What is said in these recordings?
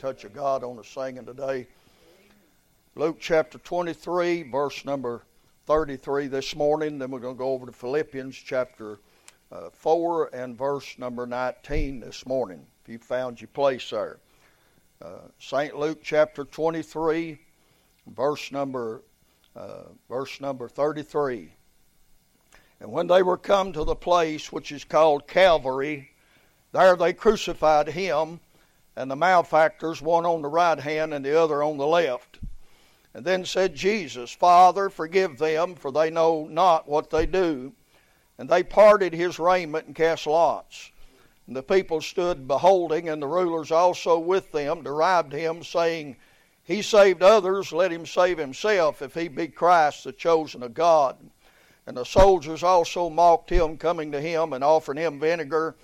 touch of God on the singing today. Luke chapter 23, verse number 33 this morning. Then we're going to go over to Philippians chapter uh, 4 and verse number 19 this morning, if you found your place there. Uh, St. Luke chapter 23, verse number, uh, verse number 33. And when they were come to the place which is called Calvary, there they crucified him and the malefactors, one on the right hand and the other on the left. And then said Jesus, Father, forgive them, for they know not what they do. And they parted his raiment and cast lots. And the people stood beholding, and the rulers also with them derided him, saying, He saved others, let him save himself, if he be Christ, the chosen of God. And the soldiers also mocked him, coming to him and offering him vinegar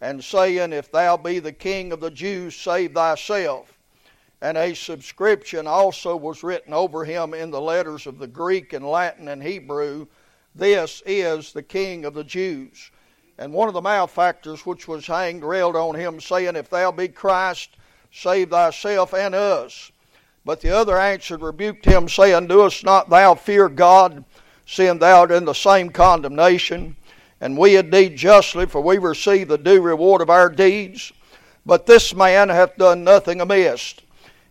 and saying, If thou be the king of the Jews, save thyself. And a subscription also was written over him in the letters of the Greek and Latin and Hebrew This is the king of the Jews. And one of the malefactors which was hanged railed on him, saying, If thou be Christ, save thyself and us. But the other answered, rebuked him, saying, Doest not thou fear God, seeing thou art in the same condemnation? And we indeed justly, for we receive the due reward of our deeds. But this man hath done nothing amiss.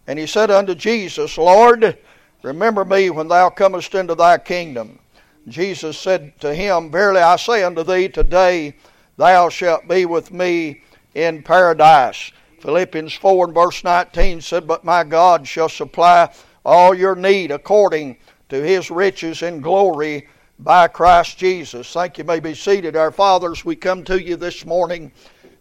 And he said unto Jesus, Lord, remember me when thou comest into thy kingdom. Jesus said to him, Verily I say unto thee, today thou shalt be with me in paradise. Philippians 4 and verse 19 said, But my God shall supply all your need according to his riches in glory by Christ Jesus. Thank you. may be seated. Our fathers, we come to you this morning.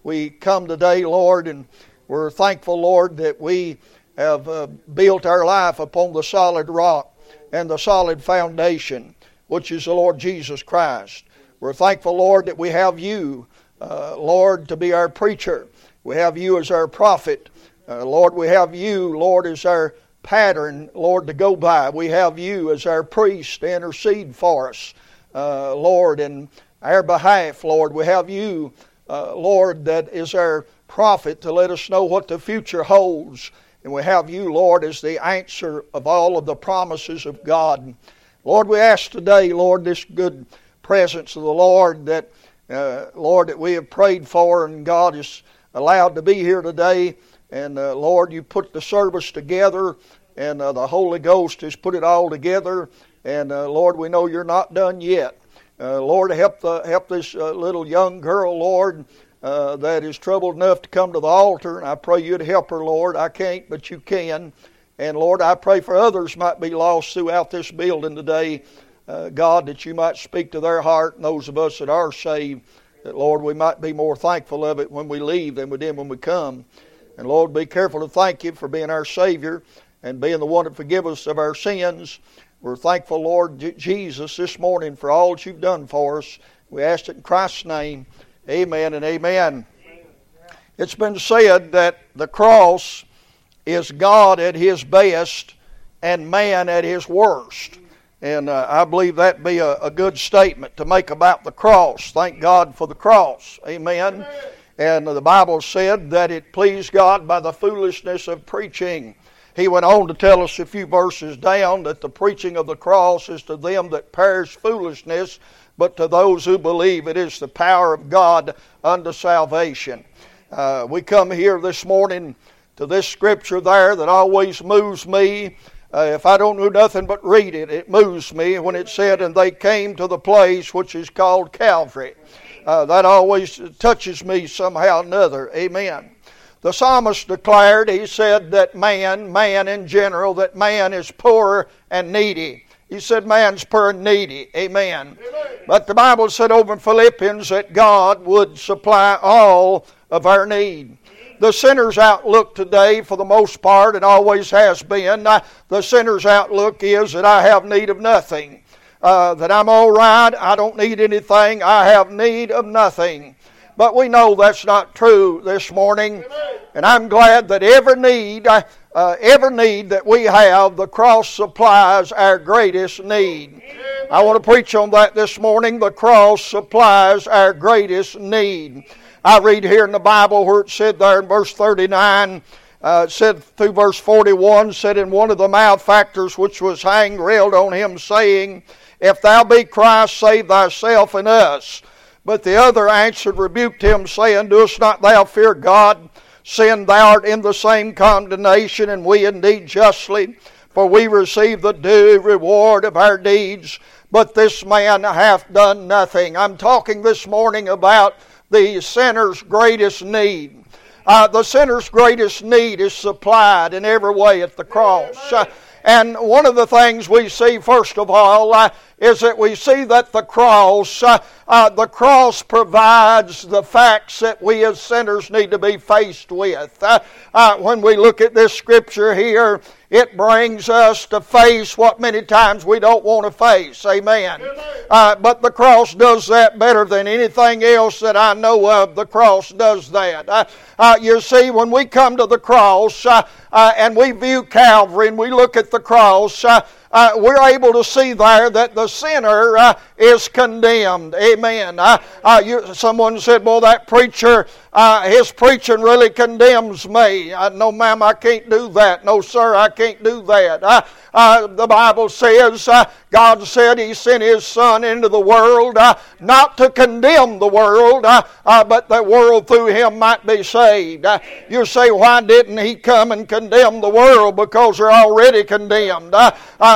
We come today, Lord, and we're thankful, Lord, that we have uh, built our life upon the solid rock and the solid foundation, which is the Lord Jesus Christ. We're thankful, Lord, that we have you, uh, Lord, to be our preacher. We have you as our prophet. Uh, Lord, we have you, Lord, as our pattern, Lord, to go by. We have you as our priest to intercede for us, uh, Lord, in our behalf, Lord. We have you, uh, Lord, that is our prophet to let us know what the future holds. And we have you, Lord, as the answer of all of the promises of God. Lord, we ask today, Lord, this good presence of the Lord that, uh, Lord, that we have prayed for and God is allowed to be here today. And uh, Lord, you put the service together and uh, the Holy Ghost has put it all together. And uh, Lord, we know you're not done yet. Uh, Lord, help the, help this uh, little young girl, Lord, uh, that is troubled enough to come to the altar. And I pray you'd help her, Lord. I can't, but you can. And Lord, I pray for others might be lost throughout this building today. Uh, God, that you might speak to their heart and those of us that are saved. That Lord, we might be more thankful of it when we leave than we did when we come. And Lord, be careful to thank you for being our Savior and being the one to forgive us of our sins. We're thankful, Lord Jesus, this morning for all that you've done for us. We ask it in Christ's name. Amen and amen. It's been said that the cross is God at his best and man at his worst. And uh, I believe that be a, a, good statement to make about the cross. Thank God for the cross. Amen. Amen. And the Bible said that it pleased God by the foolishness of preaching he went on to tell us a few verses down that the preaching of the cross is to them that perish foolishness, but to those who believe it is the power of God unto salvation. Uh, we come here this morning to this scripture there that always moves me. Uh, if I don't do nothing but read it, it moves me when it said, And they came to the place which is called Calvary. Uh, that always touches me somehow or another. Amen. The psalmist declared, he said that man, man in general, that man is poor and needy. He said man's poor and needy. Amen. Amen. But the Bible said over in Philippians that God would supply all of our need. The sinner's outlook today, for the most part, and always has been, the sinner's outlook is that I have need of nothing. Uh, that I'm all right, I don't need anything, I have need of nothing. But we know that's not true this morning. And I'm glad that every need, uh, uh, every need that we have, the cross supplies our greatest need. I want to preach on that this morning. The cross supplies our greatest need. I read here in the Bible where it said there in verse 39, uh, said through verse 41, said, And one of the malefactors which was hanged railed on him, saying, If thou be Christ, save thyself and us. But the other answered, rebuked him, saying, Doest not thou fear God? Sin thou art in the same condemnation, and we indeed justly, for we receive the due reward of our deeds. But this man hath done nothing. I'm talking this morning about the sinner's greatest need. Uh, the sinner's greatest need is supplied in every way at the cross. Uh, and one of the things we see, first of all, uh, is that we see that the cross, uh, uh, the cross provides the facts that we as sinners need to be faced with. Uh, uh, when we look at this scripture here, it brings us to face what many times we don't want to face. Amen. Uh, but the cross does that better than anything else that I know of. The cross does that. Uh, you see, when we come to the cross uh, uh, and we view Calvary and we look at the cross, uh, we're able to see there that the sinner uh, is condemned. Amen. Uh, uh you, someone said, well, that preacher, uh, his preaching really condemns me. Uh, no, ma'am, I can't do that. No, sir, I can't do that. the Bible says, God said He sent His Son into the world not to condemn the world, but the world through Him might be saved. you say, why didn't He come and condemn the world? Because they're already condemned.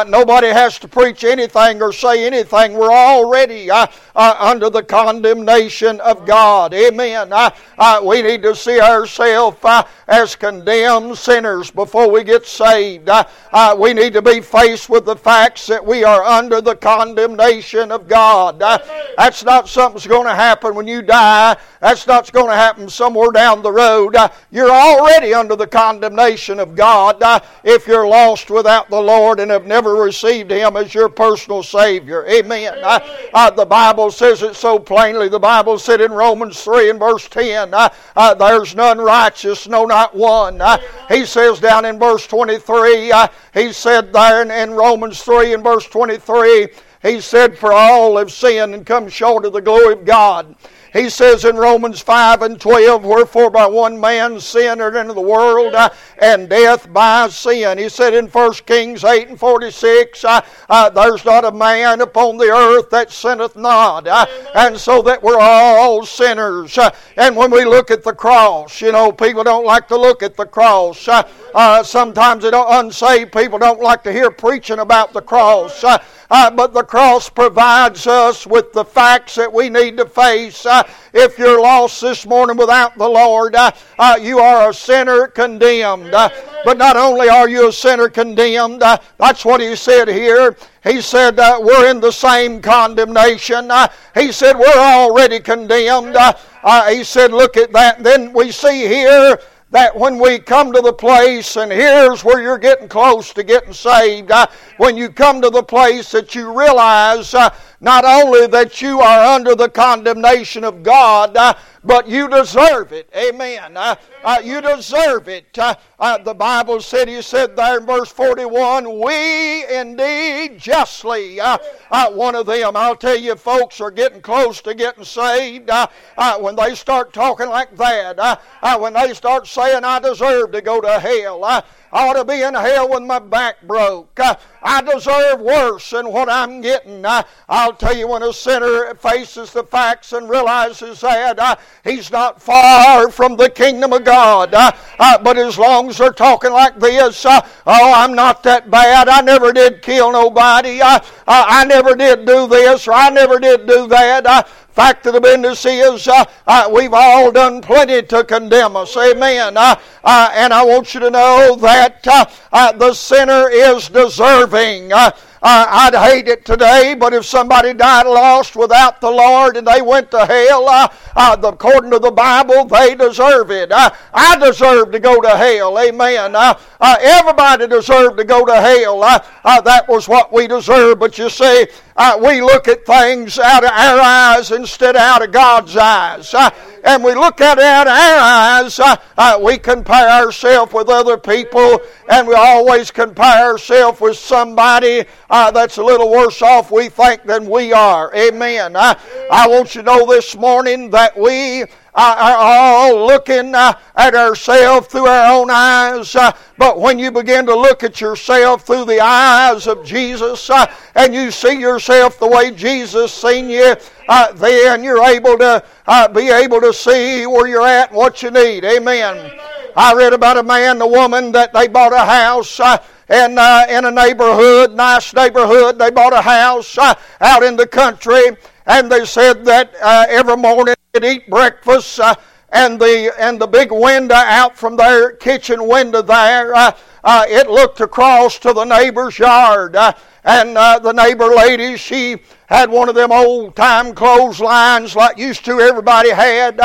Nobody has to preach anything or say anything. We're already uh, uh, under the condemnation of God. Amen. Uh, uh we need to see ourselves uh, as condemned sinners before we get saved. Uh, we need to be faced with the facts that we are under the condemnation of God. that's not something that's going to happen when you die. That's not going to happen somewhere down the road. you're already under the condemnation of God if you're lost without the Lord and have never received Him as your personal Savior. Amen. the Bible says it so plainly. The Bible said in Romans 3 and verse 10, uh, uh, there's none righteous, no, not one. Uh, he says down in verse 23, uh, he said there in, in Romans 3 and verse 23, he said, For all have sinned and come short of the glory of God. He says in Romans 5 and 12, Wherefore by one man sin entered into the world, uh, and death by sin. He said in 1 Kings 8 and 46, uh, uh, There's not a man upon the earth that sinneth not. Uh, and so that we're all sinners. Uh, and when we look at the cross, you know, people don't like to look at the cross. Uh, sometimes they don't, unsaved people don't like to hear preaching about the cross. Uh, but the cross provides us with the facts that we need to face. Uh, if you're lost this morning without the Lord, uh, uh you are a sinner condemned. Uh, but not only are you a sinner condemned, uh, that's what he said here. He said, We're in the same condemnation. he said, We're already condemned. he said, Look at that. then we see here that when we come to the place, and here's where you're getting close to getting saved, uh, when you come to the place that you realize uh, not only that you are under the condemnation of God, uh, but you deserve it. Amen. Uh, uh, you deserve it. Uh, uh the Bible said, He said there in verse 41, we indeed justly. Uh, uh, one of them, I'll tell you, folks are getting close to getting saved when they start talking like that. when they start saying, I deserve to go to hell. I ought to be in hell with my back broke. Uh, I deserve worse than what I'm getting. Uh, I'll tell you, when a sinner faces the facts and realizes that, uh, he's not far from the kingdom of God. Uh, uh, but as long as they're talking like this, uh, oh, I'm not that bad. I never did kill nobody. I never did do this or I never did do that. Fact of the business is, uh, uh, we've all done plenty to condemn us. Amen. Uh, uh and I want you to know that uh, uh, the sinner is deserving. Uh, I'd hate it today, but if somebody died lost without the Lord and they went to hell, uh, uh, according to the Bible, they deserve it. I deserve to go to hell. Amen. Uh, uh, everybody deserved to go to hell. that was what we deserved. But you see, we look at things out of our eyes instead of out of God's eyes and we look at it out of our eyes, uh, uh, we compare ourselves with other people, and we always compare ourselves with somebody uh, that's a little worse off, we think, than we are. Amen. I want you to know this morning that we are all looking uh, at ourselves through our own eyes. Uh, but when you begin to look at yourself through the eyes of Jesus uh, and you see yourself the way Jesus seen you, then you're able to be able to see where you're at and what you need. Amen. I read about a man a woman that they bought a house and uh, in a neighborhood, nice neighborhood. They bought a house uh, out in the country, and they said that uh, every morning they'd eat breakfast, uh, and the and the big window out from their kitchen window there, uh, uh, it looked across to the neighbor's yard, and the neighbor lady she had one of them old time clotheslines like used to everybody had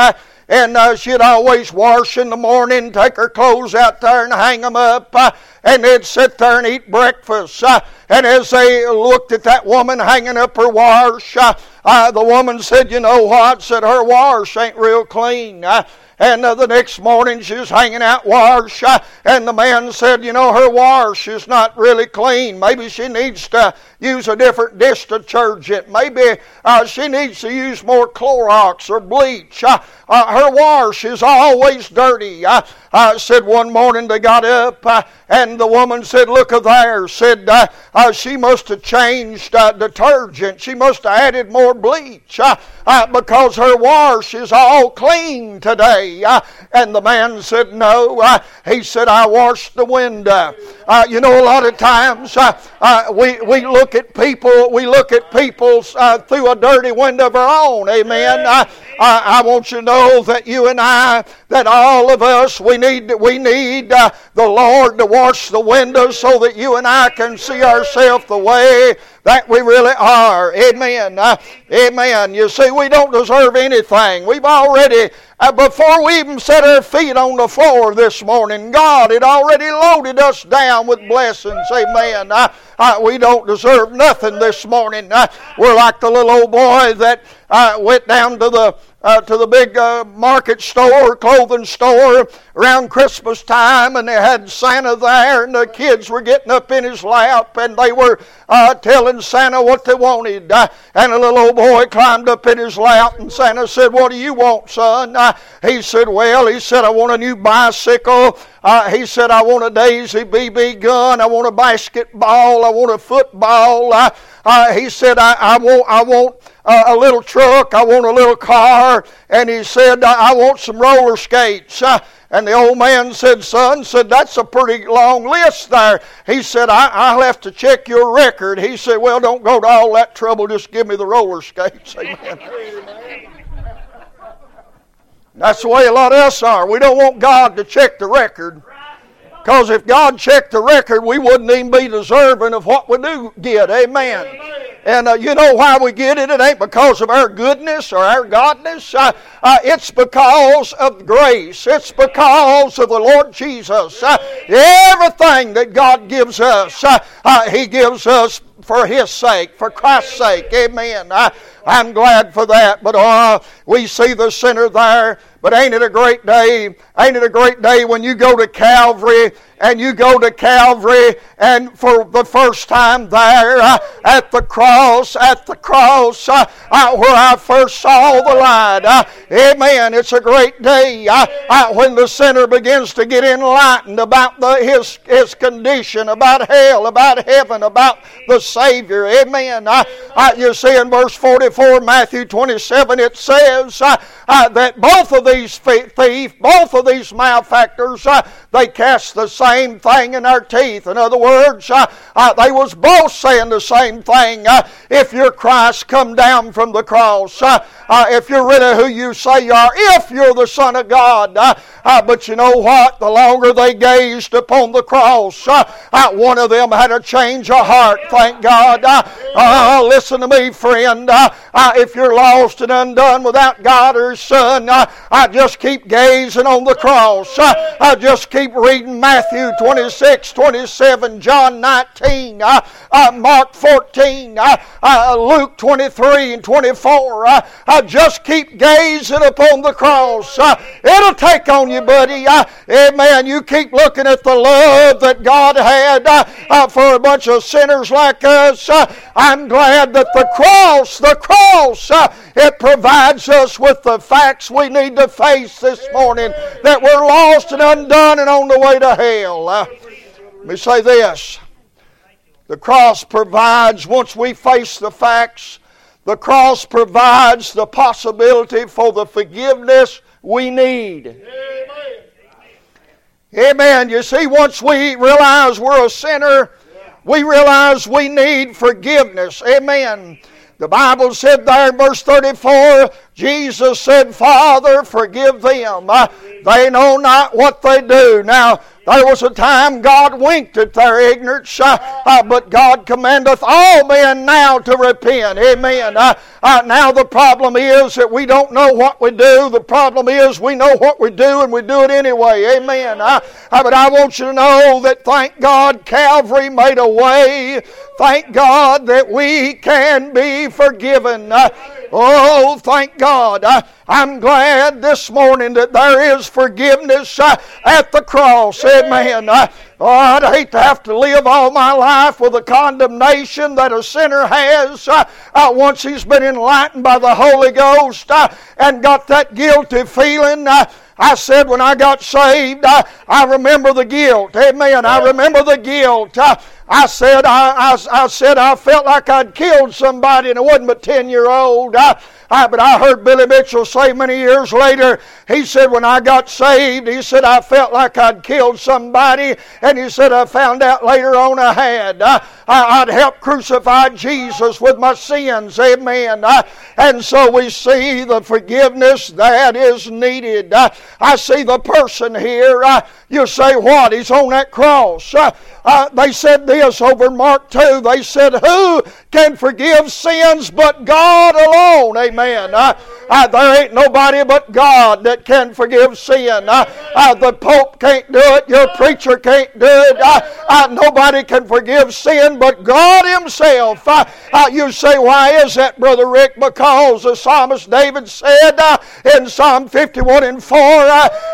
and uh, she'd always wash in the morning, take her clothes out there and hang them up, uh, and they'd sit there and eat breakfast. Uh, and as they looked at that woman hanging up her wash, uh, uh, the woman said, "You know what?" Said her wash ain't real clean. Uh, and uh, the next morning she was hanging out wash, uh, and the man said, You know, her wash is not really clean. Maybe she needs to use a different dish detergent. Maybe uh, she needs to use more Clorox or bleach. Uh, uh, her wash is always dirty. I said one morning they got up, uh, and the woman said, Look there. Said she must have changed detergent. She must have added more bleach because her wash is all clean today. Uh, and the man said, No. Uh, he said, I washed the window. Uh, you know, a lot of times we, we look at people, we look at people through a dirty window of our own. Amen. I, I want you to know that you and I, that all of us, we need, we need the Lord to wash the windows so that you and I can see ourselves the way that we really are. Amen. Uh, amen. You see, we don't deserve anything. We've already, uh, before we even set our feet on the floor this morning, God had already loaded us down with blessings. Amen. Uh, uh we don't deserve nothing this morning. Uh, we're like the little old boy that uh, went down to the uh, to the big uh, market store, clothing store around Christmas time, and they had Santa there, and the kids were getting up in his lap, and they were uh, telling Santa what they wanted. Uh, and a little old boy climbed up in his lap, and Santa said, "What do you want, son?" Uh, he said, "Well," he said, "I want a new bicycle." Uh, he said, "I want a Daisy BB gun. I want a basketball. I want a football." he said, I, "I want, I want." A little truck, I want a little car, and he said, I want some roller skates. Uh, and the old man said, Son, said, that's a pretty long list there. He said, I, I'll have to check your record. He said, Well, don't go to all that trouble, just give me the roller skates. Amen. That's the way a lot of us are. We don't want God to check the record. Because if God checked the record, we wouldn't even be deserving of what we do get. Amen. And uh, you know why we get it? It ain't because of our goodness or our godness. Uh, uh, it's because of grace. It's because of the Lord Jesus. Uh, everything that God gives us, uh, uh, He gives us for His sake, for Christ's sake. Amen. I, I'm glad for that. But uh, we see the sinner there but ain't it a great day? Ain't it a great day when you go to Calvary and you go to Calvary and for the first time there uh, at the cross, at the cross uh, uh, where I first saw the light. Uh, amen. It's a great day uh, uh, when the sinner begins to get enlightened about the, his, his condition, about hell, about heaven, about the Savior. Amen. you see in verse 44, Matthew 27, it says that both of these thieves, both of these malefactors, uh, they cast the same thing in their teeth. In other words, uh, uh, they was both saying the same thing. Uh, if you're Christ, come down from the cross. Uh, uh, if you're really who you say you are, if you're the Son of God. Uh, but you know what? The longer they gazed upon the cross, one of them had a change of heart. Thank God. listen to me, friend. if you're lost and undone without God or His Son, I just keep gazing on the cross. I just keep keep reading Matthew 26, 27, John 19, uh, uh, Mark 14, uh, uh Luke 23 and 24. Uh, uh, just keep gazing upon the cross. it'll take on you, buddy. amen. You keep looking at the love that God had for a bunch of sinners like us. I'm glad that the cross, the cross, it provides us with the facts we need to face this morning that we're lost and undone and on the way to hell. Uh, let me say this. The cross provides, once we face the facts, the cross provides the possibility for the forgiveness we need. Amen. Amen. You see, once we realize we're a sinner, we realize we need forgiveness. Amen. The Bible said there in verse 34, Jesus said, Father, forgive them. They know not what they do. Now, there was a time God winked at their ignorance, uh, uh, but God commandeth all men now to repent. Amen. Uh, now the problem is that we don't know what we do. The problem is we know what we do and we do it anyway. Amen. But I want you to know that thank God Calvary made a way. Thank God that we can be forgiven. Oh, thank God. I'm glad this morning that there is forgiveness at the cross. Amen. Uh, oh, I'd hate to have to live all my life with the condemnation that a sinner has uh, uh, once he's been enlightened by the Holy Ghost uh, and got that guilty feeling. Uh, I said when I got saved, I, I remember the guilt. Amen. I remember the guilt. I said I, I, I, said I felt like I'd killed somebody and I wasn't but ten year old. I, I, but I heard Billy Mitchell say many years later, he said, when I got saved, he said, I felt like I'd killed somebody. And he said, I found out later on I had. I, I'd helped crucify Jesus with my sins. Amen. I, and so we see the forgiveness that is needed. I, I see the person here. I, you say, what? He's on that cross. Uh, uh, they said this over Mark 2. They said, Who can forgive sins but God alone? Amen. Uh, there ain't nobody but God that can forgive sin. Uh, uh, the Pope can't do it. Your preacher can't do it. Uh, nobody can forgive sin but God Himself. you say, Why is that, Brother Rick? Because the psalmist David said in Psalm 51 and 4,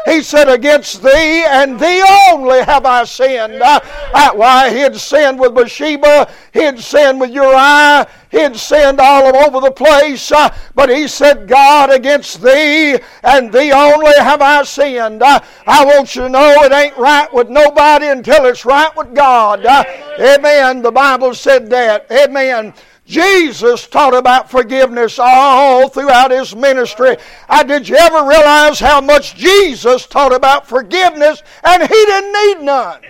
he said, Against thee and thee only have I sinned. Uh, uh, why, he'd sinned with Bathsheba, he'd sinned with Uriah, he'd sinned all over the place. Uh, but he said, God, against thee and thee only have I sinned. Uh, I want you to know it ain't right with nobody until it's right with God. Uh, amen. The Bible said that. Amen. Jesus taught about forgiveness all throughout his ministry. Uh, did you ever realize how much Jesus taught about forgiveness and he didn't need none?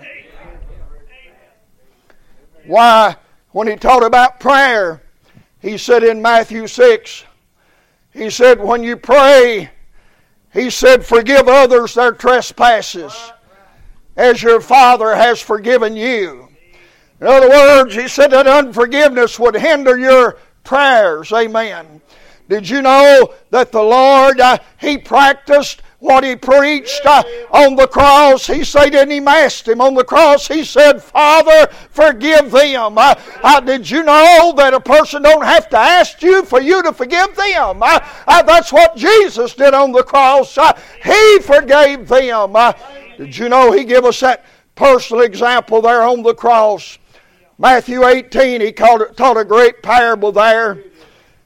Why, when he taught about prayer, he said in Matthew 6, he said, When you pray, he said, Forgive others their trespasses as your Father has forgiven you. In other words, he said that unforgiveness would hinder your prayers. Amen. Did you know that the Lord, uh, He practiced what He preached uh, on the cross? He said, and He asked Him on the cross, He said, Father, forgive them. Uh, uh, did you know that a person don't have to ask you for you to forgive them? Uh, uh, that's what Jesus did on the cross. he forgave them. did you know He gave us that personal example there on the cross? Matthew 18, he taught a great parable there.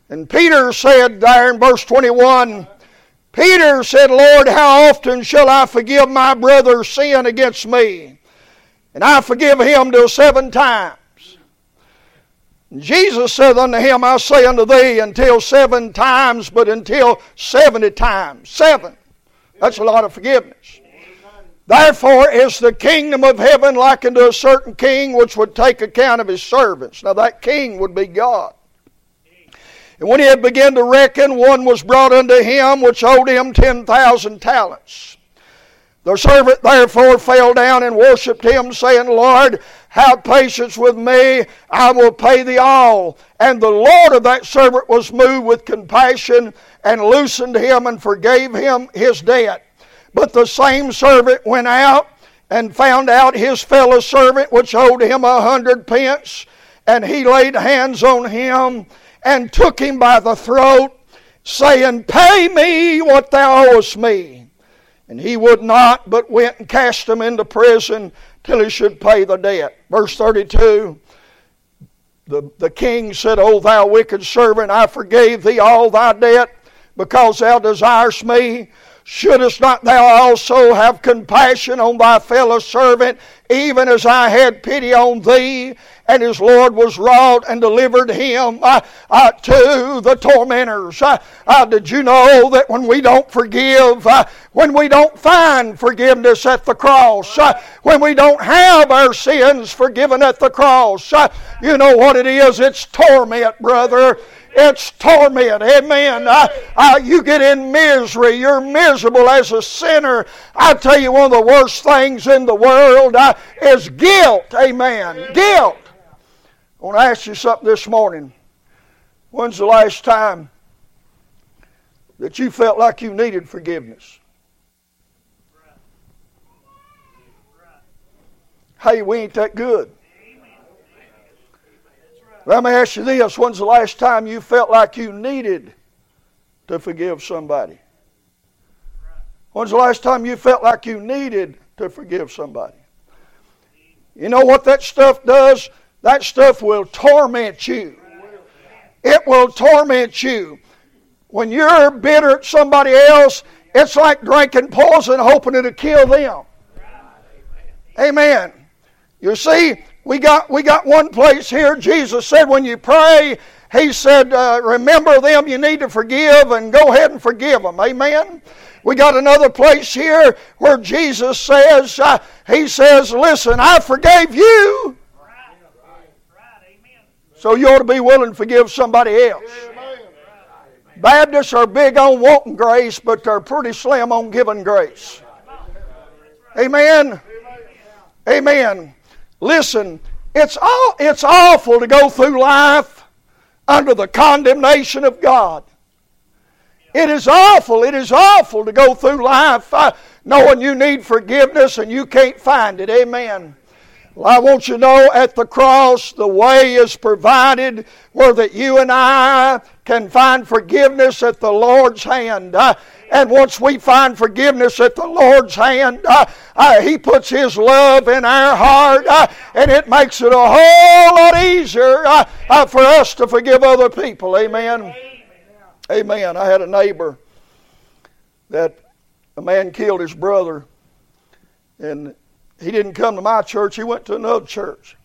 And Peter said there in verse 21, Peter said, Lord, how often shall I forgive my brother's sin against me? And I forgive him till seven times. Jesus said unto him, I say unto thee, until seven times, but until seventy times. Seven. That's a lot of forgiveness. Therefore is the kingdom of heaven like unto a certain king which would take account of his servants. Now that king would be God. And when he had begun to reckon, one was brought unto him which owed him ten thousand talents. The servant therefore fell down and worshipped him, saying, Lord, have patience with me, I will pay thee all. And the Lord of that servant was moved with compassion and loosened him and forgave him his debt. But the same servant went out and found out his fellow servant which owed him a hundred pence, and he laid hands on him and took him by the throat, saying, Pay me what thou owest me. And he would not, but went and cast him into prison till he should pay the debt. Verse 32 the, the king said, O thou wicked servant, I forgave thee all thy debt because thou desirest me. Shouldest not thou also have compassion on thy fellow servant, even as I had pity on thee? And his Lord was wrought and delivered him uh, uh, to the tormentors. Uh, uh did you know that when we don't forgive, uh, when we don't find forgiveness at the cross, uh, when we don't have our sins forgiven at the cross, you know what it is? It's torment, brother. It's torment. Amen. Uh, uh, you get in misery. You're miserable as a sinner. I tell you, one of the worst things in the world uh, is guilt. Amen. Guilt. I want to ask you something this morning. When's the last time that you felt like you needed forgiveness? Hey, we ain't that good. Let me ask you this when's the last time you felt like you needed to forgive somebody? When's the last time you felt like you needed to forgive somebody? You know what that stuff does? That stuff will torment you. It will torment you. When you're bitter at somebody else, it's like drinking poison hoping it'll kill them. Amen. You see, we got, we got one place here. Jesus said, when you pray, He said, uh, remember them you need to forgive and go ahead and forgive them. Amen. We got another place here where Jesus says, uh, He says, listen, I forgave you. So you ought to be willing to forgive somebody else. Baptists are big on wanting grace, but they're pretty slim on giving grace. Amen. Amen. Listen, it's, all, it's awful to go through life under the condemnation of God. It is awful. It is awful to go through life uh, knowing you need forgiveness and you can't find it. Amen. Well, I want you to know at the cross the way is provided where that you and I can find forgiveness at the Lord's hand. Uh, and once we find forgiveness at the Lord's hand, uh, uh, He puts His love in our heart, uh, and it makes it a whole lot easier uh, uh, for us to forgive other people. Amen. Amen. Amen. I had a neighbor that a man killed his brother, and he didn't come to my church, he went to another church.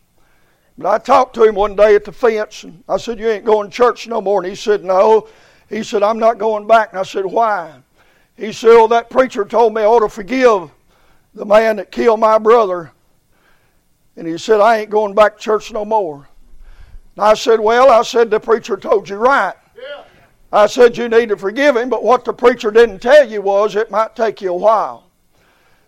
But I talked to him one day at the fence, and I said, You ain't going to church no more. And he said, No. He said, I'm not going back. And I said, Why? He said, Oh, that preacher told me I ought to forgive the man that killed my brother. And he said, I ain't going back to church no more. And I said, Well, I said, the preacher told you right. Yeah. I said, You need to forgive him, but what the preacher didn't tell you was it might take you a while.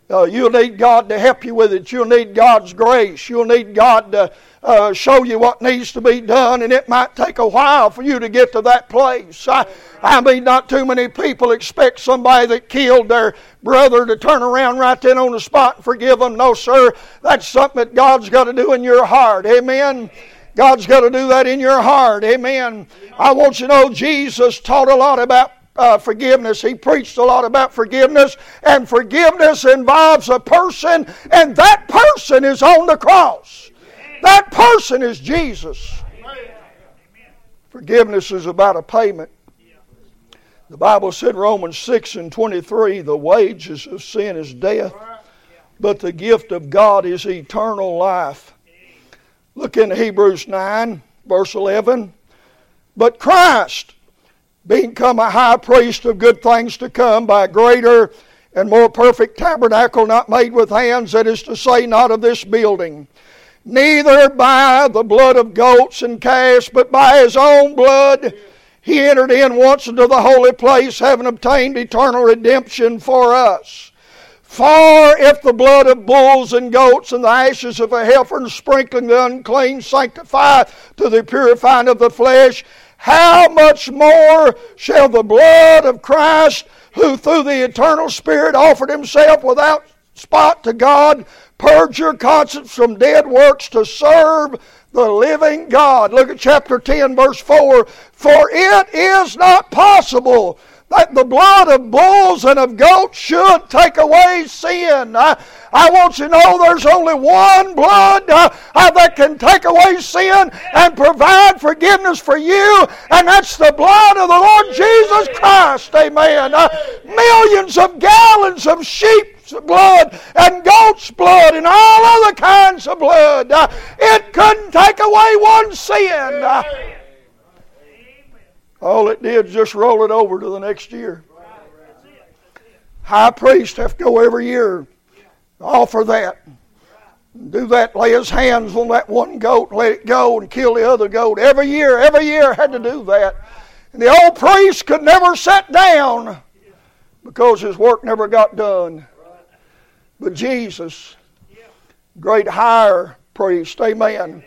Uh, you'll need God to help you with it. You'll need God's grace. You'll need God to uh, show you what needs to be done, and it might take a while for you to get to that place. I, I mean, not too many people expect somebody that killed their brother to turn around right then on the spot and forgive them. No, sir. That's something that God's got to do in your heart. Amen. God's got to do that in your heart. Amen. I want you to know Jesus taught a lot about uh, forgiveness. He preached a lot about forgiveness, and forgiveness involves a person, and that person is on the cross. That person is Jesus. Forgiveness is about a payment. The Bible said, Romans 6 and 23, the wages of sin is death, but the gift of God is eternal life. Look in Hebrews 9, verse 11. But Christ, become a high priest of good things to come by a greater and more perfect tabernacle not made with hands, that is to say, not of this building. Neither by the blood of goats and calves, but by his own blood he entered in once into the holy place, having obtained eternal redemption for us. For if the blood of bulls and goats and the ashes of a heifer and sprinkling the unclean sanctify to the purifying of the flesh, how much more shall the blood of Christ, who through the eternal Spirit offered himself without spot to God, purge your conscience from dead works to serve the living God? Look at chapter 10, verse 4. For it is not possible that the blood of bulls and of goats should take away sin. I, I want you to know there's only one blood uh, uh, that can take away sin and provide forgiveness for you, and that's the blood of the Lord Jesus Christ. Amen. Uh, millions of gallons of sheep blood and goat's blood and all other kinds of blood. Uh, it couldn't take away one sin. Uh, all it did was just roll it over to the next year. High priest have to go every year, offer that. Do that, lay his hands on that one goat, let it go, and kill the other goat. Every year, every year had to do that. And the old priest could never sit down because his work never got done. But Jesus, great higher priest, amen.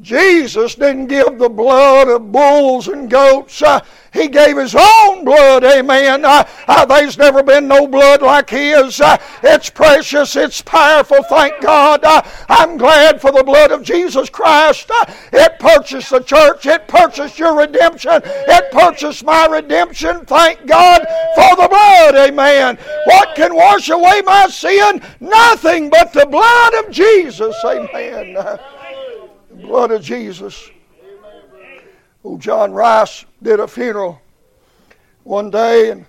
Jesus didn't give the blood of bulls and goats. Uh, he gave His own blood, amen. Uh, uh, there's never been no blood like His. Uh, it's precious, it's powerful, thank God. Uh, I'm glad for the blood of Jesus Christ. Uh, it purchased the church, it purchased your redemption, it purchased my redemption. Thank God for the blood, amen. What can wash away my sin? Nothing but the blood of Jesus, amen. Blood of Jesus. Old John Rice did a funeral one day, and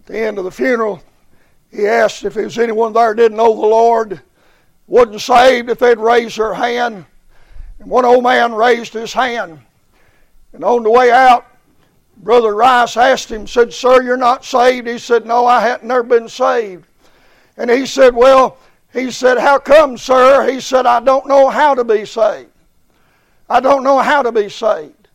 at the end of the funeral, he asked if there was anyone there didn't know the Lord, wasn't saved, if they'd raise their hand. And one old man raised his hand. And on the way out, Brother Rice asked him, said, Sir, you're not saved? He said, No, I hadn't never been saved. And he said, Well, he said, How come, sir? He said, I don't know how to be saved. I don't know how to be saved.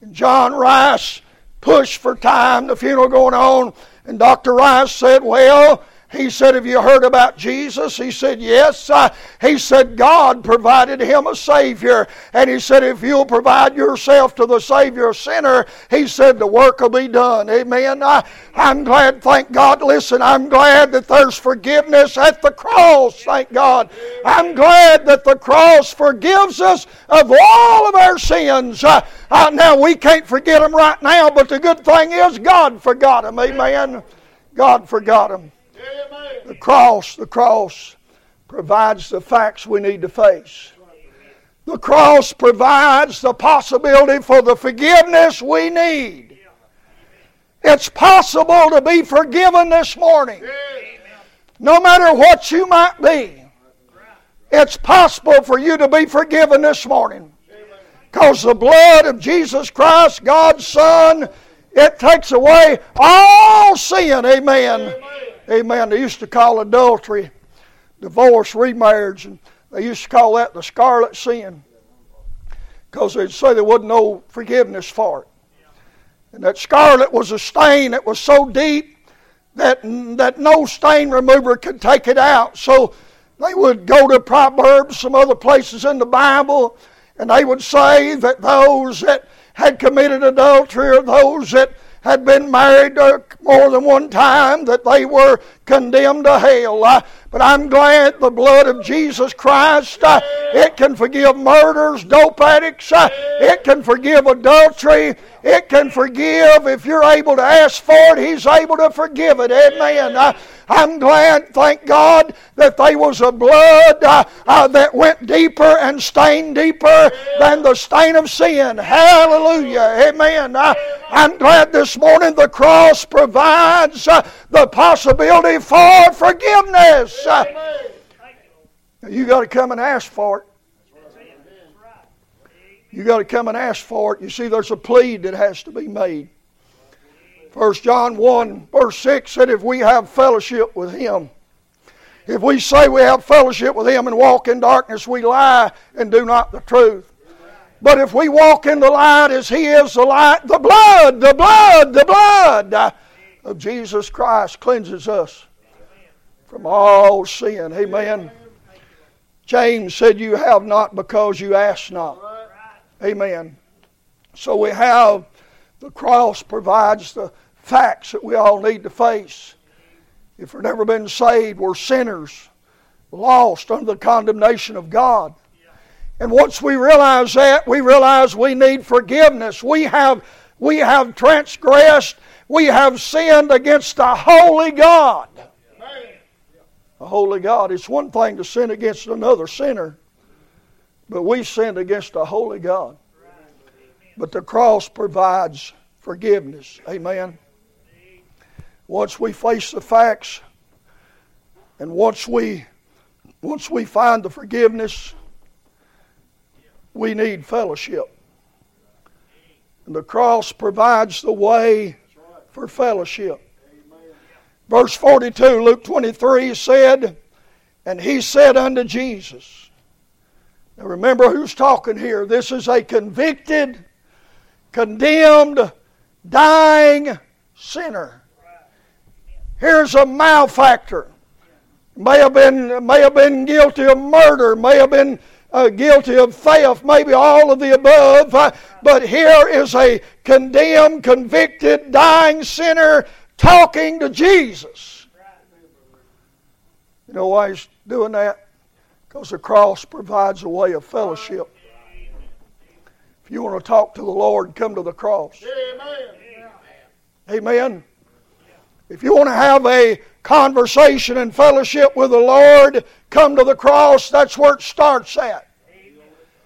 And John Rice pushed for time, the funeral going on, and Dr. Rice said, Well, he said, Have you heard about Jesus? He said, Yes. Uh, he said, God provided him a Savior. And he said, If you'll provide yourself to the Savior sinner, he said, the work will be done. Amen. I, I'm glad, thank God. Listen, I'm glad that there's forgiveness at the cross. Thank God. I'm glad that the cross forgives us of all of our sins. Uh, uh, now, we can't forget them right now, but the good thing is God forgot them. Amen. God forgot them. The cross, the cross provides the facts we need to face. The cross provides the possibility for the forgiveness we need. It's possible to be forgiven this morning. No matter what you might be, it's possible for you to be forgiven this morning. Because the blood of Jesus Christ, God's Son, it takes away all sin. Amen. Amen. They used to call adultery, divorce, remarriage, and they used to call that the scarlet sin because they'd say there wasn't no forgiveness for it. And that scarlet was a stain that was so deep that, that no stain remover could take it out. So they would go to Proverbs, some other places in the Bible, and they would say that those that had committed adultery or those that had been married more than one time, that they were condemned to hell. Uh, but I'm glad the blood of Jesus Christ, uh, it can forgive murders, dope addicts, uh, it can forgive adultery, it can forgive. If you're able to ask for it, He's able to forgive it. Amen. Uh, I'm glad, thank God, that there was a blood uh, uh, that went deeper and stained deeper than the stain of sin. Hallelujah. Amen. I'm glad this morning the cross provides the possibility for forgiveness. You got to come and ask for it. You got to come and ask for it. You see, there's a plea that has to be made. First John 1, verse 6 said, If we have fellowship with Him, if we say we have fellowship with Him and walk in darkness, we lie and do not the truth. But if we walk in the light as He is the light, the blood, the blood, the blood of Jesus Christ cleanses us from all sin. Amen. James said, You have not because you ask not. Amen. So we have the cross provides the facts that we all need to face. If we've never been saved, we're sinners, lost under the condemnation of God. And once we realize that, we realize we need forgiveness. We have, we have transgressed we have sinned against the holy God. A holy God. It's one thing to sin against another sinner, but we sinned against a holy God. But the cross provides forgiveness. Amen. Once we face the facts, and once we once we find the forgiveness, we need fellowship. And the cross provides the way for fellowship. Verse 42, Luke 23 said, And he said unto Jesus, Now remember who's talking here. This is a convicted, condemned, dying sinner. Here's a malefactor. May have been, may have been guilty of murder, may have been uh, guilty of theft, maybe all of the above. Uh, but here is a condemned, convicted, dying sinner talking to Jesus. You know why he's doing that? Because the cross provides a way of fellowship. If you want to talk to the Lord, come to the cross. Amen. Amen. If you want to have a conversation and fellowship with the Lord, come to the cross. That's where it starts at.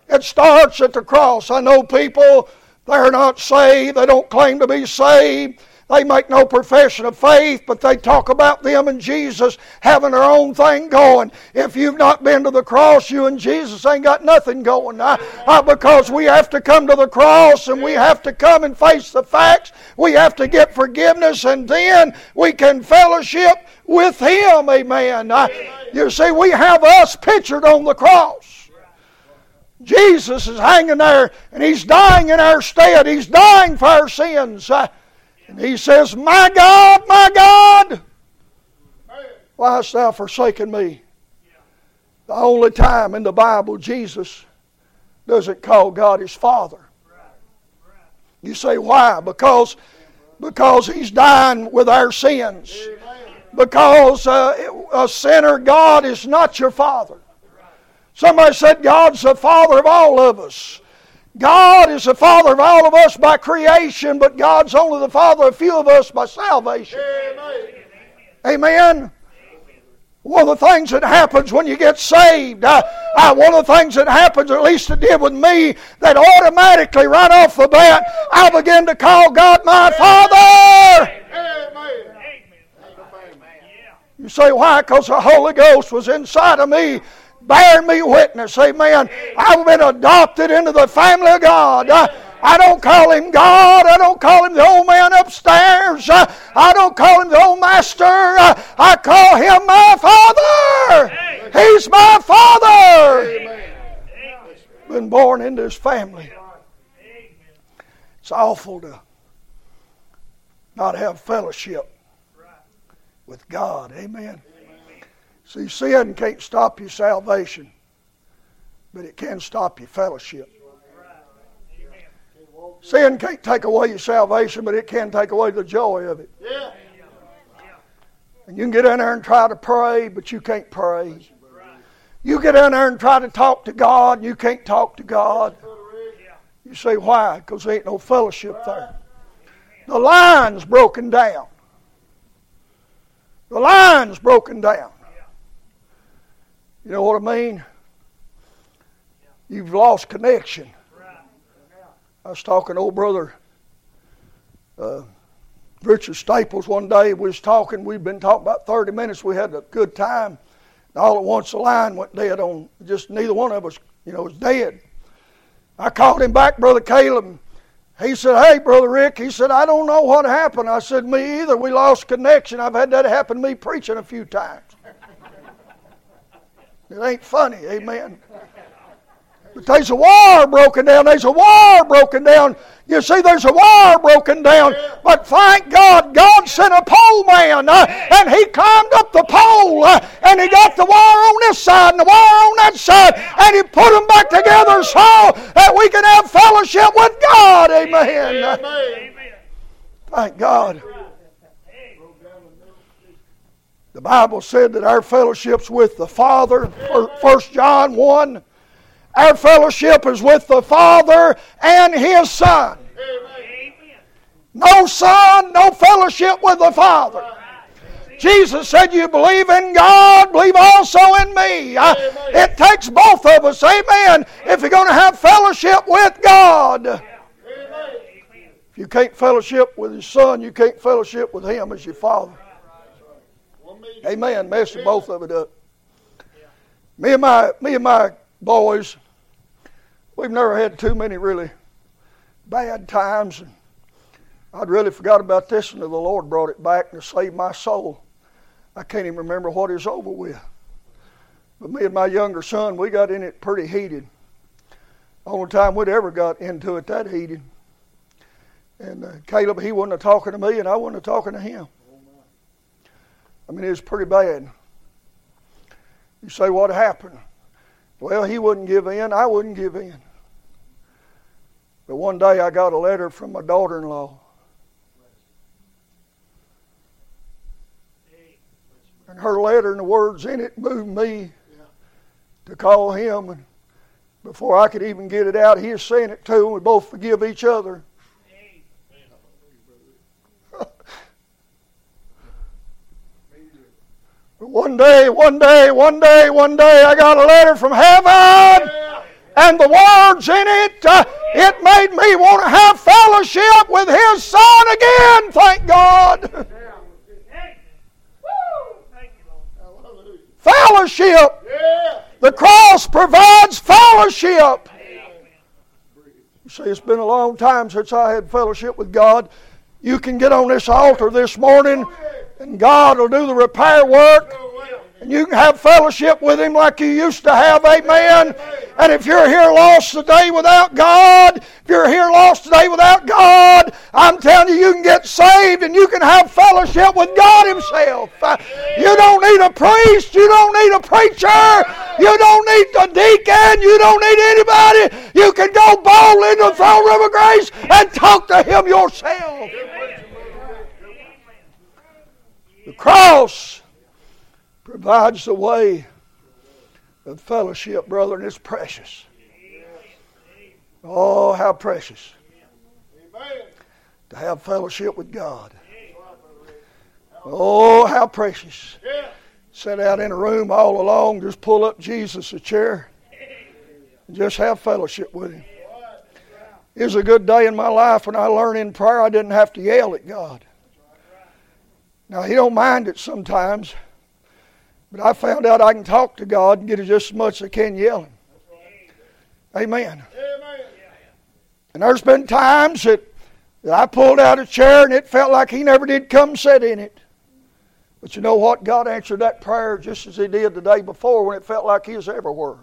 It starts at the cross. I know people, they're not saved, they don't claim to be saved. They make no profession of faith, but they talk about them and Jesus having their own thing going. If you've not been to the cross, you and Jesus ain't got nothing going. Uh, uh, because we have to come to the cross and we have to come and face the facts. We have to get forgiveness and then we can fellowship with Him. Amen. Uh, you see, we have us pictured on the cross. Jesus is hanging there and He's dying in our stead. He's dying for our sins. Uh, and he says, My God, my God, why hast thou forsaken me? The only time in the Bible Jesus doesn't call God his Father. You say, why? Because, because he's dying with our sins. Because uh, a sinner, God is not your Father. Somebody said God's the Father of all of us. God is the Father of all of us by creation, but God's only the Father of few of us by salvation. Amen. Amen. One of the things that happens when you get saved, uh, uh, one of the things that happens, at least it did with me, that automatically, right off the bat, I begin to call God my Father. Amen. You say, why? Because the Holy Ghost was inside of me bear me witness. Amen. I've been adopted into the family of God. I, I don't call him God. I don't call him the old man upstairs. I, I don't call him the old master. I, I call him my father. He's my father. Been born into his family. It's awful to not have fellowship with God. Amen. See, sin can't stop your salvation, but it can stop your fellowship. Sin can't take away your salvation, but it can take away the joy of it. And you can get in there and try to pray, but you can't pray. You get in there and try to talk to God, and you can't talk to God. You say, why? Because there ain't no fellowship there. The line's broken down. The line's broken down. You know what I mean? You've lost connection. I was talking to old brother uh, Richard Staples one day. We was talking. We'd been talking about 30 minutes. We had a good time. And all at once the line went dead on. Just neither one of us, you know, was dead. I called him back, Brother Caleb. He said, Hey, Brother Rick, he said, I don't know what happened. I said, Me either. We lost connection. I've had that happen to me preaching a few times. It ain't funny, amen. But there's a war broken down. There's a war broken down. You see, there's a war broken down. But thank God, God sent a pole man, uh, and he climbed up the pole, uh, and he got the war on this side and the war on that side, and he put them back together so that we can have fellowship with God. Amen. Amen. Thank God. The Bible said that our fellowship's with the Father, 1 John 1. Our fellowship is with the Father and His Son. No Son, no fellowship with the Father. Jesus said, You believe in God, believe also in me. Uh, it takes both of us, amen, if you're going to have fellowship with God. If you can't fellowship with His Son, you can't fellowship with Him as your Father. Amen. Messing both of it up. Me and my me and my boys, we've never had too many really bad times. And I'd really forgot about this until the Lord brought it back and saved my soul. I can't even remember what it was over with. But me and my younger son, we got in it pretty heated. Only time we'd ever got into it that heated. And uh, Caleb, he wasn't talking to me, and I wasn't talking to him. I mean, it was pretty bad. You say, what happened? Well, he wouldn't give in, I wouldn't give in. But one day I got a letter from my daughter in law. And her letter and the words in it moved me to call him. And before I could even get it out, he was saying it too, and we both forgive each other. One day, one day, one day, one day, I got a letter from heaven, and the words in it, uh, it made me want to have fellowship with His Son again. Thank God. Fellowship. The cross provides fellowship. You see, it's been a long time since I had fellowship with God. You can get on this altar this morning, and God will do the repair work and you can have fellowship with Him like you used to have, amen. And if you're here lost today without God, if you're here lost today without God, I'm telling you, you can get saved and you can have fellowship with God Himself. You don't need a priest, you don't need a preacher, you don't need a deacon, you don't need anybody. You can go boldly into the throne room of grace and talk to Him yourself. Cross provides the way of fellowship, brother, and it's precious. Oh, how precious to have fellowship with God. Oh, how precious. Sit out in a room all alone, just pull up Jesus a chair, and just have fellowship with Him. It was a good day in my life when I learned in prayer I didn't have to yell at God. Now, He don't mind it sometimes. But I found out I can talk to God and get it just as much as I can yelling. Amen. Amen. And there's been times that, that I pulled out a chair and it felt like He never did come sit in it. But you know what? God answered that prayer just as He did the day before when it felt like He was everywhere.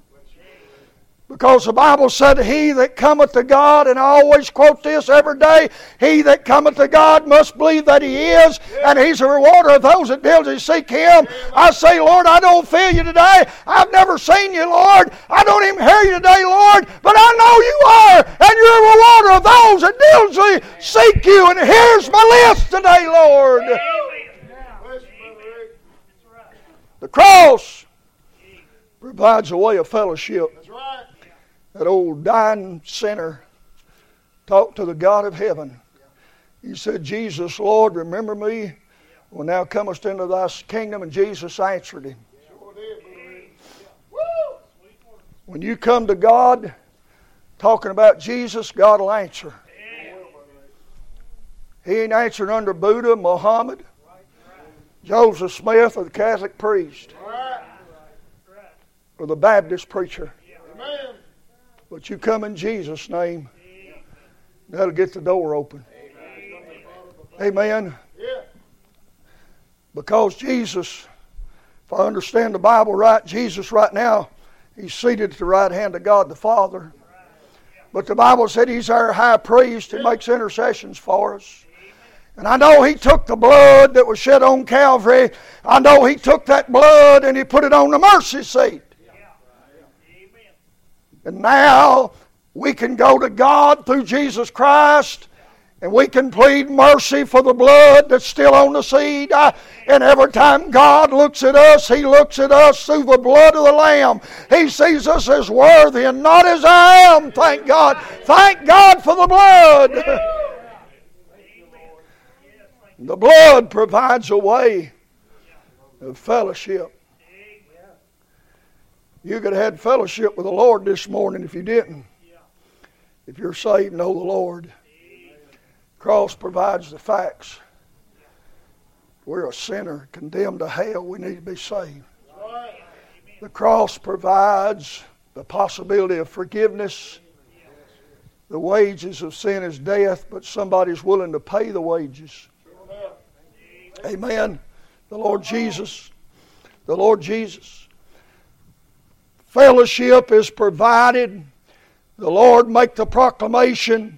Because the Bible said, He that cometh to God, and I always quote this every day, He that cometh to God must believe that He is, and He's a rewarder of those that diligently seek Him. I say, Lord, I don't feel you today. I've never seen you, Lord. I don't even hear you today, Lord, but I know you are, and you're a rewarder of those that diligently seek you. And here's my list today, Lord. The cross provides a way of fellowship that old dying sinner talked to the God of heaven. He said, Jesus, Lord, remember me when thou comest into thy kingdom. And Jesus answered him. When you come to God talking about Jesus, God will answer. He ain't answering under Buddha, Muhammad, Joseph Smith, or the Catholic priest, or the Baptist preacher. But you come in Jesus' name, that'll get the door open. Amen. Because Jesus, if I understand the Bible right, Jesus right now, he's seated at the right hand of God the Father. But the Bible said he's our high priest who makes intercessions for us. And I know he took the blood that was shed on Calvary. I know he took that blood and he put it on the mercy seat. And now we can go to God through Jesus Christ and we can plead mercy for the blood that's still on the seed. And every time God looks at us, He looks at us through the blood of the Lamb. He sees us as worthy and not as I am. Thank God. Thank God for the blood. The blood provides a way of fellowship. You could have had fellowship with the Lord this morning if you didn't. If you're saved, know the Lord. Cross provides the facts. We're a sinner condemned to hell. We need to be saved. The cross provides the possibility of forgiveness. The wages of sin is death, but somebody's willing to pay the wages. Amen. The Lord Jesus. The Lord Jesus. Fellowship is provided. The Lord make the proclamation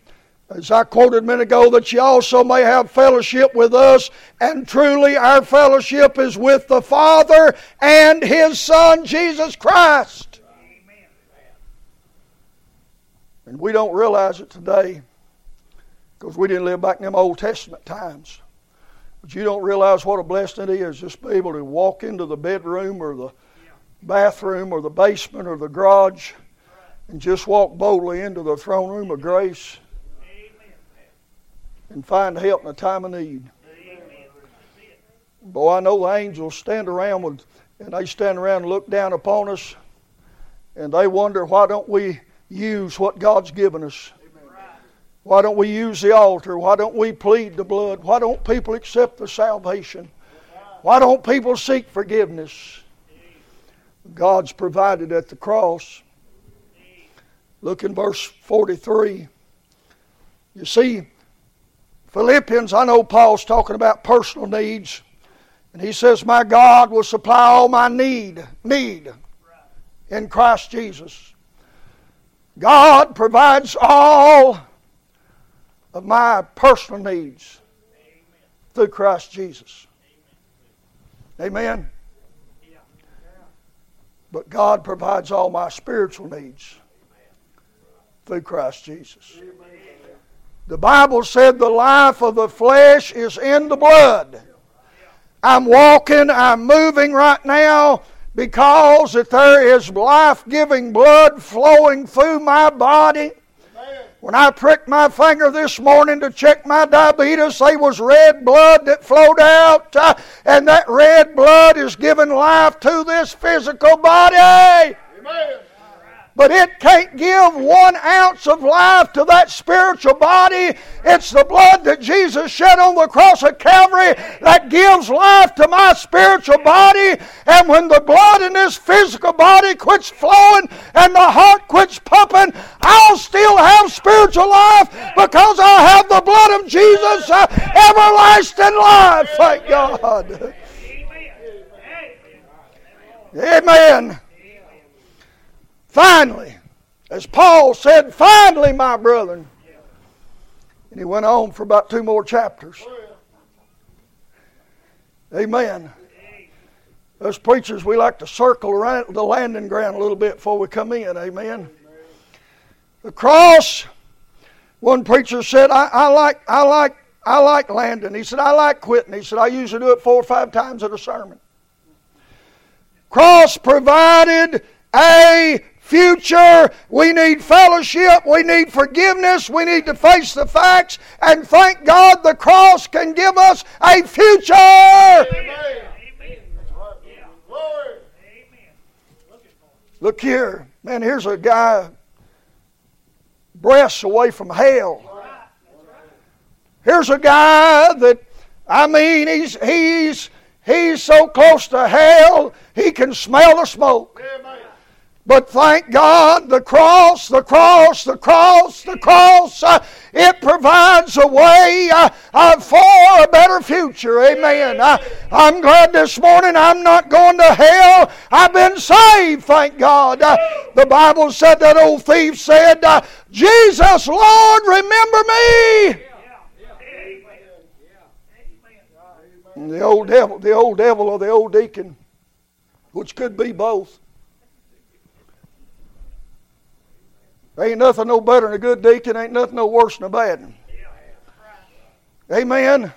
as I quoted a minute ago, that ye also may have fellowship with us. And truly, our fellowship is with the Father and His Son, Jesus Christ. Amen. And we don't realize it today because we didn't live back in them Old Testament times. But you don't realize what a blessing it is just to be able to walk into the bedroom or the bathroom or the basement or the garage and just walk boldly into the throne room of grace and find help in a time of need. Boy, I know the angels stand around with, and they stand around and look down upon us, and they wonder why don't we use what God's given us? Why don't we use the altar? Why don't we plead the blood? Why don't people accept the salvation? Why don't people seek forgiveness? God's provided at the cross. Look in verse 43. You see, Philippians, I know Paul's talking about personal needs. And he says, My God will supply all my need, need in Christ Jesus. God provides all of my personal needs through Christ Jesus. Amen. But God provides all my spiritual needs through Christ Jesus. The Bible said the life of the flesh is in the blood. I'm walking, I'm moving right now because that there is life-giving blood flowing through my body. When I pricked my finger this morning to check my diabetes, there was red blood that flowed out, uh, and that red blood is giving life to this physical body. Amen. But it can't give one ounce of life to that spiritual body. It's the blood that Jesus shed on the cross of Calvary that gives life to my spiritual body. And when the blood in this physical body quits flowing and the heart quits pumping, I'll still have spiritual life because I have the blood of Jesus, uh, everlasting life. Thank God. Amen. Finally, as Paul said, finally, my brethren. And he went on for about two more chapters. Amen. Us preachers, we like to circle around the landing ground a little bit before we come in. Amen. The cross. One preacher said, I, I like, I like, I like landing. He said, I like quitting. He said, I usually do it four or five times at a sermon. Cross provided a future. We need fellowship. We need forgiveness. We need to face the facts. And thank God the cross can give us a future. Amen. Look here. Man, here's a guy breaths away from hell. Here's a guy that, I mean, he's, he's, he's so close to hell, he can smell the smoke. Amen. But thank God, the cross, the cross, the cross, the cross, uh, it provides a way uh, uh, for a better future. Amen. I'm glad this morning I'm not going to hell. I've been saved, thank God. Uh, the Bible said that old thief said, uh, Jesus, Lord, remember me. the old devil, the old devil or the old deacon, which could be both ain't nothing no better than a good deacon, ain't nothing no worse than a bad one. Amen.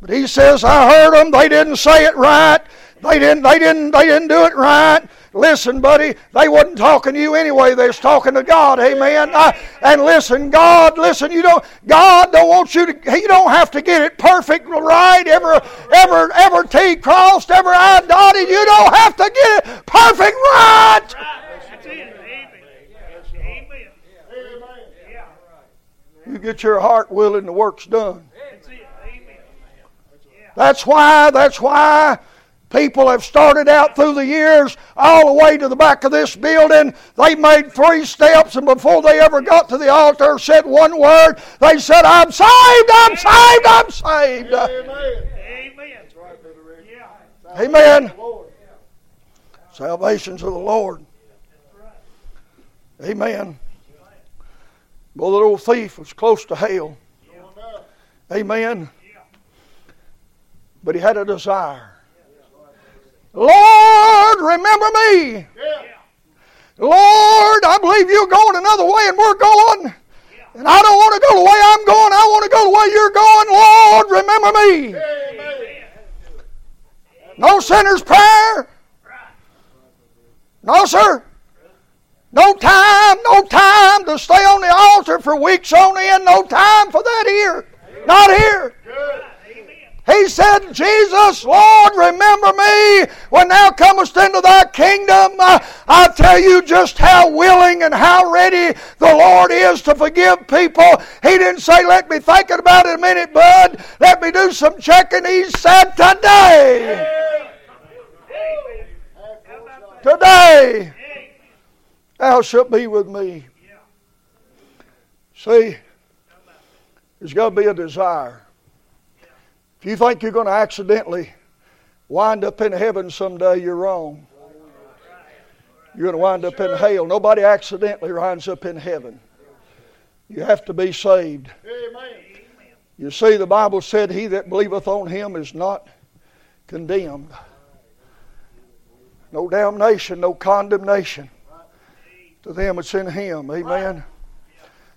But he says, I heard them, they didn't say it right. They didn't, they didn't, they didn't do it right. Listen, buddy, they wasn't talking to you anyway. They was talking to God. Amen. Uh, and listen, God, listen, you don't God don't want you to He don't have to get it perfect right, ever ever ever T crossed, ever I dotted. You don't have to get it perfect right. You get your heart willing, the work's done. That's why, that's why People have started out through the years all the way to the back of this building. They made three steps, and before they ever got to the altar, said one word. They said, I'm saved, I'm saved, I'm saved. Amen. Amen. Amen. Salvation's of the Lord. Amen. Well, the little thief was close to hell. Amen. But he had a desire. Lord, remember me. Lord, I believe you're going another way and we're going. And I don't want to go the way I'm going. I want to go the way you're going. Lord, remember me. No sinner's prayer. No, sir. No time, no time to stay on the altar for weeks on end. No time for that here. Not here. He said, Jesus, Lord, remember me when thou comest into thy kingdom. Uh, I tell you just how willing and how ready the Lord is to forgive people. He didn't say, let me think about it a minute, bud. Let me do some checking. He said, today. Today. Thou shalt be with me. See, there's got to be a desire. If you think you're going to accidentally wind up in heaven someday, you're wrong. You're going to wind up in hell. Nobody accidentally winds up in heaven. You have to be saved. You see, the Bible said, He that believeth on him is not condemned. No damnation, no condemnation to them that's in him. Amen.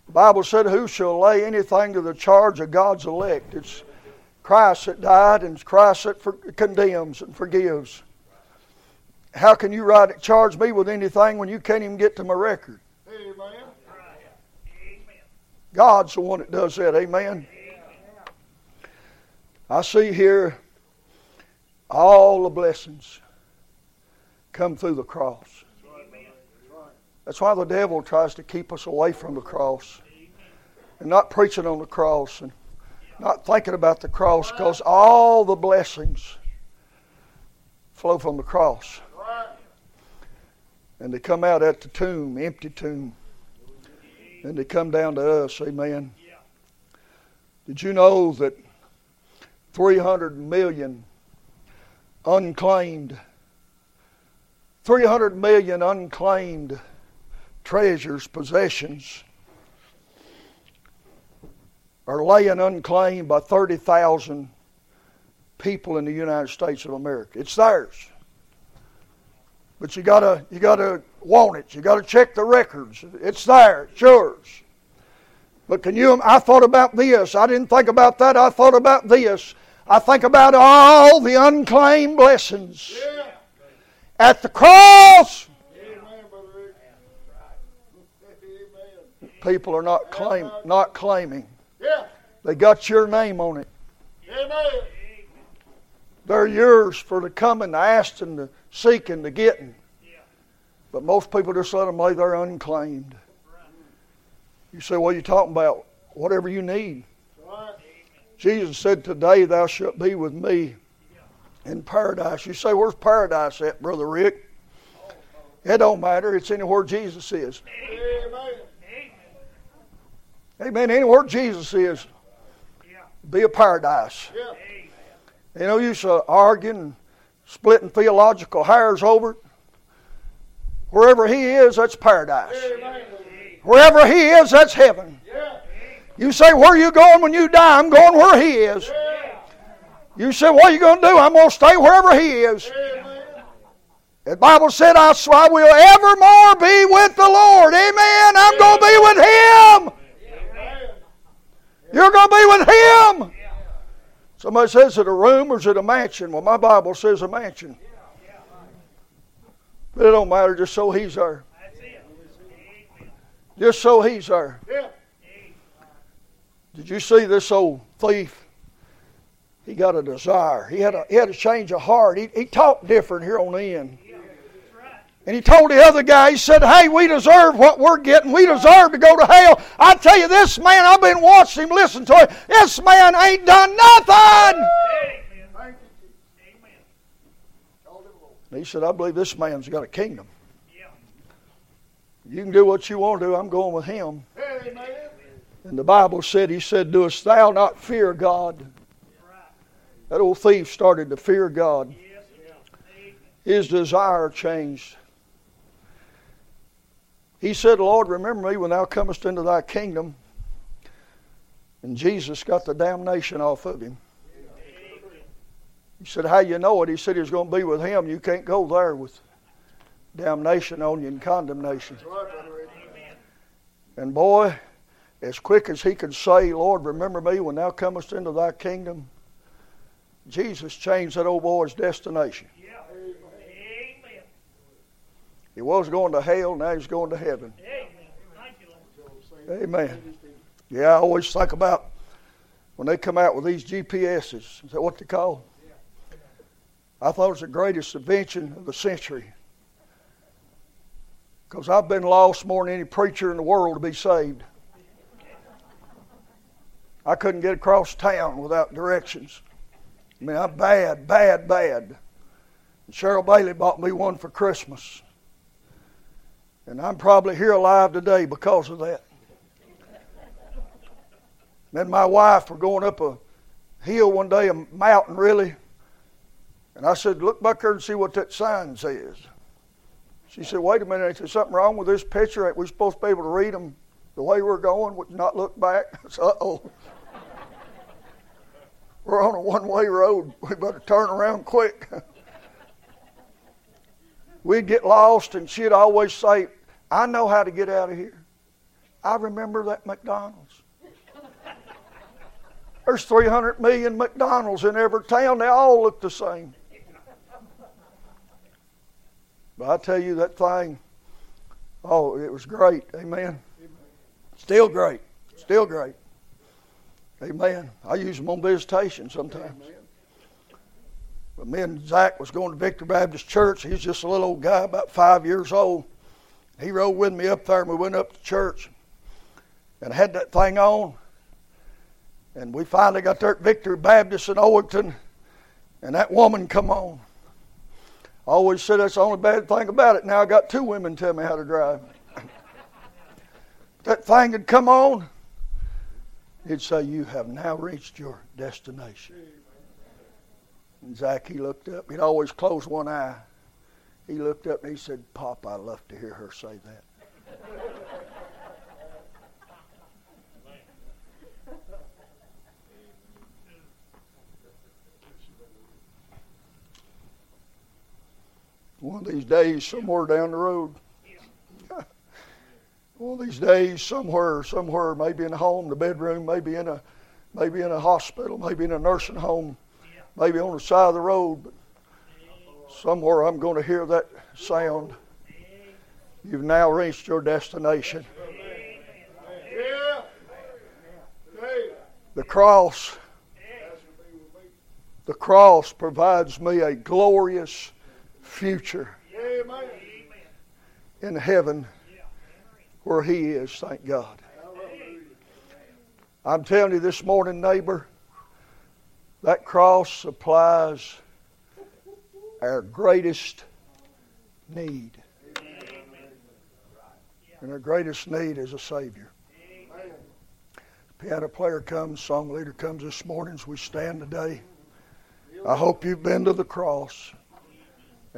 The Bible said, Who shall lay anything to the charge of God's elect? It's Christ that died and Christ that for, condemns and forgives. How can you write charge me with anything when you can't even get to my record? Amen. God's the one that does that. Amen. I see here all the blessings come through the cross. That's why the devil tries to keep us away from the cross and not preaching on the cross and not thinking about the cross because all the blessings flow from the cross. And they come out at the tomb, empty tomb. And they come down to us. Amen. Did you know that 300 million unclaimed, 300 million unclaimed treasures, possessions are laying unclaimed by 30,000 people in the United States of America. It's theirs. But you gotta you gotta want it. You gotta check the records. It's there. It's yours. But can you? I thought about this. I didn't think about that. I thought about this. I think about all the unclaimed blessings yeah. at the cross. People are not claim, not claiming. Yeah. They got your name on it. Amen. They're yours for the coming, the asking, the seeking, the getting. But most people just let them lay there unclaimed. You say, what are you talking about? Whatever you need. Jesus said, Today thou shalt be with me in paradise. You say, Where's paradise at, Brother Rick? Oh, oh. It don't matter. It's anywhere Jesus is. Amen. Amen. Anywhere Jesus is, be a paradise. Yeah. You know, you to arguing, splitting theological hairs over it. Wherever He is, that's paradise. Amen. Wherever He is, that's heaven. Yeah. You say, Where are you going when you die? I'm going where He is. Yeah. You say, What are you going to do? I'm going to stay wherever He is. The Bible said, I, I will evermore be with the Lord. Amen. I'm going to be with Him. You're going to be with Him. Somebody says, it a room or is it a mansion? Well, my Bible says a mansion. But it don't matter, just so he's there. Just so he's there. Did you see this old thief? He got a desire. He had a, he had a change of heart. He, he talked different here on the end. And he told the other guy, he said, Hey, we deserve what we're getting. We deserve to go to hell. I tell you, this man, I've been watching him, listen to him. This man ain't done nothing. He said, I believe this man's got a kingdom. You can do what you want to do. I'm going with him. And the Bible said, He said, Doest thou not fear God? That old thief started to fear God. His desire changed. He said, Lord, remember me when thou comest into thy kingdom. And Jesus got the damnation off of him. He said, How you know it? He said he was going to be with him. You can't go there with damnation on you and condemnation. And boy, as quick as he could say, Lord, remember me when thou comest into thy kingdom, Jesus changed that old boy's destination. He was going to hell, now he's going to heaven. Amen. Amen. Yeah, I always think about when they come out with these GPSs. Is that what they call? I thought it was the greatest invention of the century. Because I've been lost more than any preacher in the world to be saved. I couldn't get across town without directions. I mean, I'm bad, bad, bad. And Cheryl Bailey bought me one for Christmas. And I'm probably here alive today because of that. And my wife were going up a hill one day, a mountain really. And I said, Look back there and see what that sign says. She said, Wait a minute, is there something wrong with this picture? Ain't we supposed to be able to read them the way we're going, would not look back? uh oh. we're on a one way road. We better turn around quick. We'd get lost, and she'd always say, I know how to get out of here. I remember that McDonald's. There's 300 million McDonald's in every town. They all look the same. But I tell you, that thing, oh, it was great. Amen. Still great. Still great. Amen. I use them on visitation sometimes. But me and Zach was going to Victor Baptist Church. He's just a little old guy, about five years old. He rode with me up there, and we went up to church, and I had that thing on. And we finally got there at Victor Baptist in Overton, and that woman come on. I always said that's the only bad thing about it. Now I got two women tell me how to drive. that thing had come on, it'd say, You have now reached your destination. And Zach, he looked up. He'd always close one eye. He looked up and he said, Pop, I love to hear her say that. One of these days, somewhere down the road. One of these days, somewhere, somewhere, maybe in a home, the bedroom, maybe in a, maybe in a hospital, maybe in a nursing home, maybe on the side of the road. But Somewhere I'm going to hear that sound. You've now reached your destination. The cross. The cross provides me a glorious future in heaven where He is, thank God. I'm telling you this morning, neighbor, that cross supplies our greatest need. And our greatest need is a Savior. Piano player comes, song leader comes this morning as we stand today. I hope you've been to the cross.